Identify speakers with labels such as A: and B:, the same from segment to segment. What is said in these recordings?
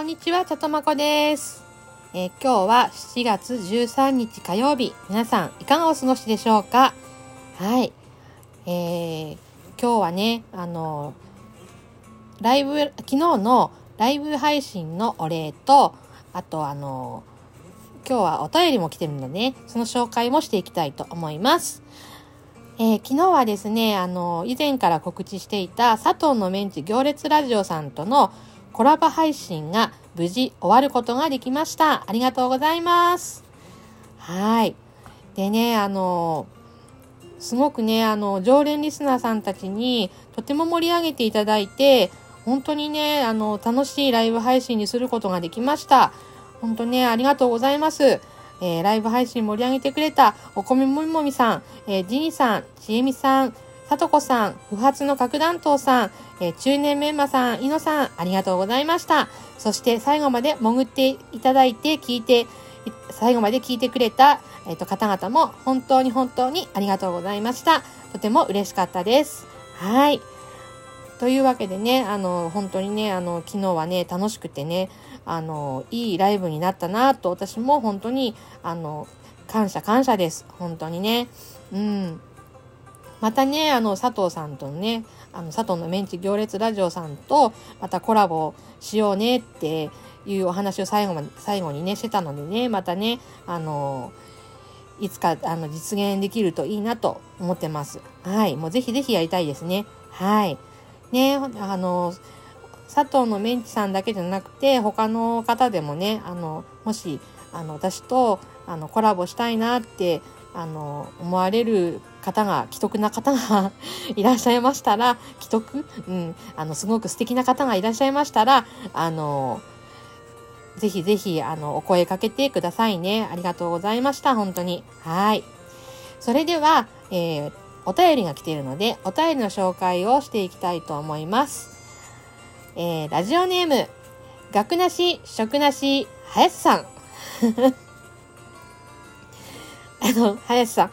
A: こんにちは、ちょとまこです、えー今日は7月13日火曜日。皆さん、いかがお過ごしでしょうか？はい。えー今日はね、あの、ライブ、昨日のライブ配信のお礼と、あとあの、今日はお便りも来てるのでね、その紹介もしていきたいと思います。えー昨日はですね、あの、以前から告知していた佐藤のメンチ行列ラジオさんとのコラボ配信が無事終わることができました。ありがとうございます。はい。でね、あの、すごくね、あの、常連リスナーさんたちにとても盛り上げていただいて、本当にね、あの、楽しいライブ配信にすることができました。本当ね、ありがとうございます。えーライブ配信盛り上げてくれたお米もみもみさん、えージニさん、ちえみさん、さとこさん、不発の核弾頭さん、え中年メンマさん、いのさん、ありがとうございました。そして最後まで潜っていただいて聞いて、最後まで聞いてくれた、えーと方々も本当に本当にありがとうございました。とても嬉しかったです。はい。というわけでね、あの、本当にね、あの、昨日はね、楽しくてね、あの、いいライブになったなと、私も本当に、あの、感謝感謝です。本当にね。うん。またね、あの、佐藤さんとね、あの、佐藤のメンチ行列ラジオさんと、またコラボしようねっていうお話を最後まで、最後にね、してたのでね、またね、あの、いつか、あの、実現できるといいなと思ってます。はい。もうぜひぜひやりたいですね。はい。ね、あの、佐藤のメンチさんだけじゃなくて、他の方でもね、あの、もし、あの、私と、あの、コラボしたいなって、あの、思われる方が、既得な方がいらっしゃいましたら、既得？うん、あの、すごく素敵な方がいらっしゃいましたら、あの、ぜひぜひ、あの、お声かけてくださいね。ありがとうございました。本当に。はい。それでは、えーお便りが来ているので、お便りの紹介をしていきたいと思います。えーラジオネーム、学なし、食なし、林さん。あの、林さん。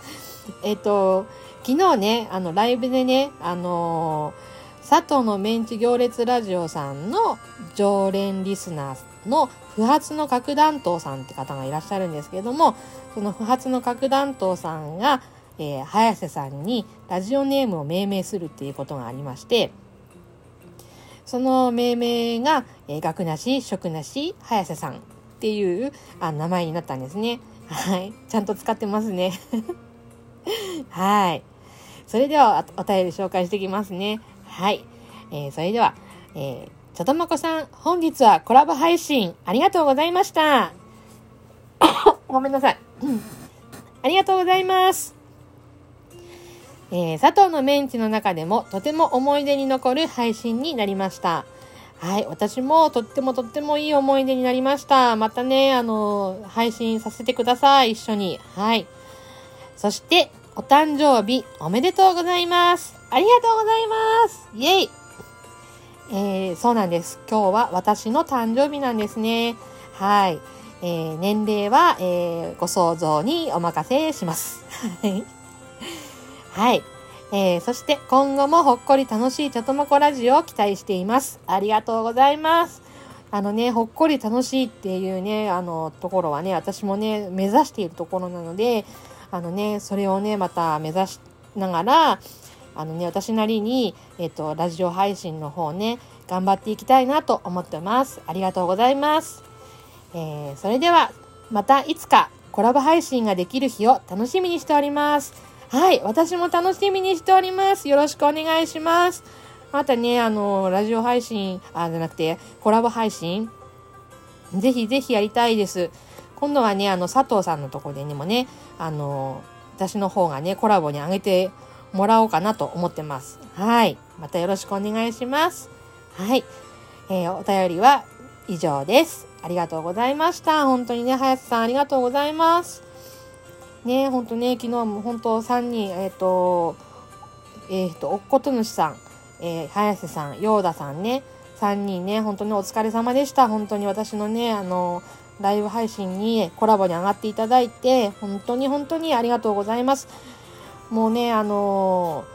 A: えっ、と、昨日ね、あの、ライブでね、あのー佐藤のメンチ行列ラジオさんの常連リスナーの不発の核弾頭さんって方がいらっしゃるんですけども、その不発の核弾頭さんが、えー早瀬さんにラジオネームを命名するっていうことがありまして、その命名が、えー学なし、食なし、早瀬さんっていうあ名前になったんですね。はい。ちゃんと使ってますね。はい。それではおお便り紹介していきますね。はい。えーそれでは、えー、ちょとまこさん、本日はコラボ配信ありがとうございました。ごめんなさい。ありがとうございます。えー佐藤のメンチの中でもとても思い出に残る配信になりました。はい。私もとってもとってもいい思い出になりました。またね、あの、配信させてください。一緒に。はい。そして、お誕生日おめでとうございます。ありがとうございます。イェイ。えーそうなんです。今日は私の誕生日なんですね。はい。えー年齢は、えーご想像にお任せします。はい。えーそして今後もほっこり楽しいちょともこラジオを期待しています。ありがとうございます。あのね、ほっこり楽しいっていうね、あの、ところはね、私もね、目指しているところなので、あのね、それをね、また目指しながら、あのね、私なりに、えっ、と、ラジオ配信の方ね、頑張っていきたいなと思ってます。ありがとうございます。えーそれでは、またいつかコラボ配信ができる日を楽しみにしております。はい、私も楽しみにしております。よろしくお願いします。またね、あの、ラジオ配信、あ、じゃなくて、コラボ配信、ぜひぜひやりたいです。今度はね、あの、佐藤さんのところにもね、あの、私の方がね、コラボにあげてもらおうかなと思ってます。はい。またよろしくお願いします。はい。えーお便りは以上です。ありがとうございました。本当にね、林さんありがとうございます。ね、本当ね、昨日も本当3人、えっ、と、えっ、と、おっことぬしさん、えー、早瀬さん、ヨーダさんね、3人ね、本当にお疲れ様でした。本当に私のね、あの、ライブ配信にコラボに上がっていただいて、本当に本当にありがとうございます。もうね、あの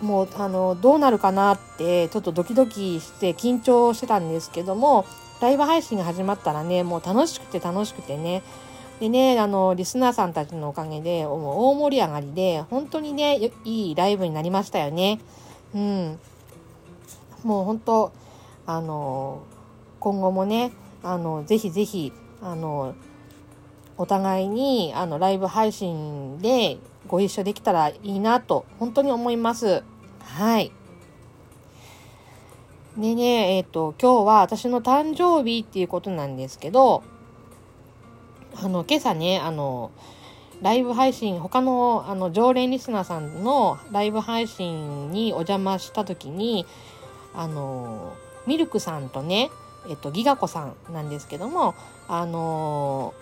A: もう、あのどうなるかなって、ちょっとドキドキして緊張してたんですけども、ライブ配信が始まったらね、もう楽しくて楽しくてね。でね、あの、リスナーさんたちのおかげで、もう大盛り上がりで、本当にね、いいライブになりましたよね。うん。もう本当、あの、今後もね、あの、ぜひぜひ、あの、お互いに、あの、ライブ配信でご一緒できたらいいなと、本当に思います。はい。でね、えっ、ー、と、今日は私の誕生日っていうことなんですけど、あの、今朝ね、あの、ライブ配信、他の、あの、常連リスナーさんのライブ配信にお邪魔した時に、あの、ミルクさんとね、えっと、ギガ子さんなんですけども、あの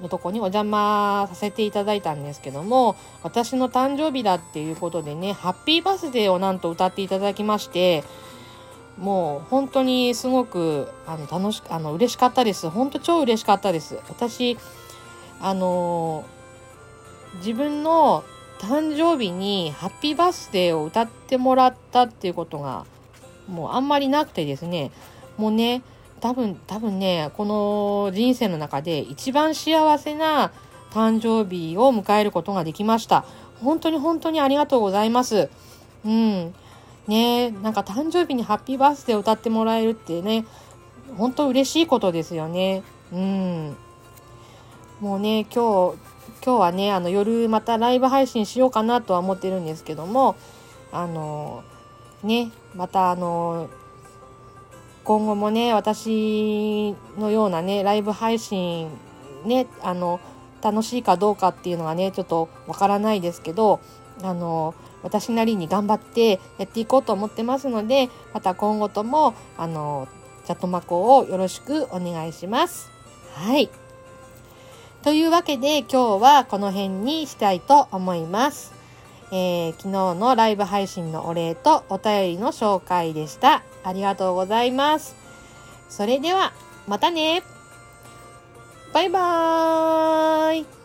A: のとこにお邪魔させていただいたんですけども、私の誕生日だっていうことでね、ハッピーバースデーをなんと歌っていただきまして、もう本当にすごくあの楽しあの嬉しかったです。本当超嬉しかったです。私、あの自分の誕生日にハッピーバースデーを歌ってもらったっていうことがもうあんまりなくてですね、もうね、多分、多分ね、この人生の中で一番幸せな誕生日を迎えることができました。本当に本当にありがとうございます。うん。ねなんか誕生日にハッピーバースデー歌ってもらえるってね、本当嬉しいことですよね。うん。もうね、今日、今日はね、あの夜またライブ配信しようかなとは思ってるんですけども、あの、ね、またあの、今後もね、私のようなね、ライブ配信、ね、あの、楽しいかどうかっていうのはね、ちょっとわからないですけど、あの、私なりに頑張ってやっていこうと思ってますので、また今後とも、あの、チャットマコをよろしくお願いします。はい。というわけで今日はこの辺にしたいと思います。えー、昨日のライブ配信のお礼とお便りの紹介でした。ありがとうございます。それでは、またねバイバーイ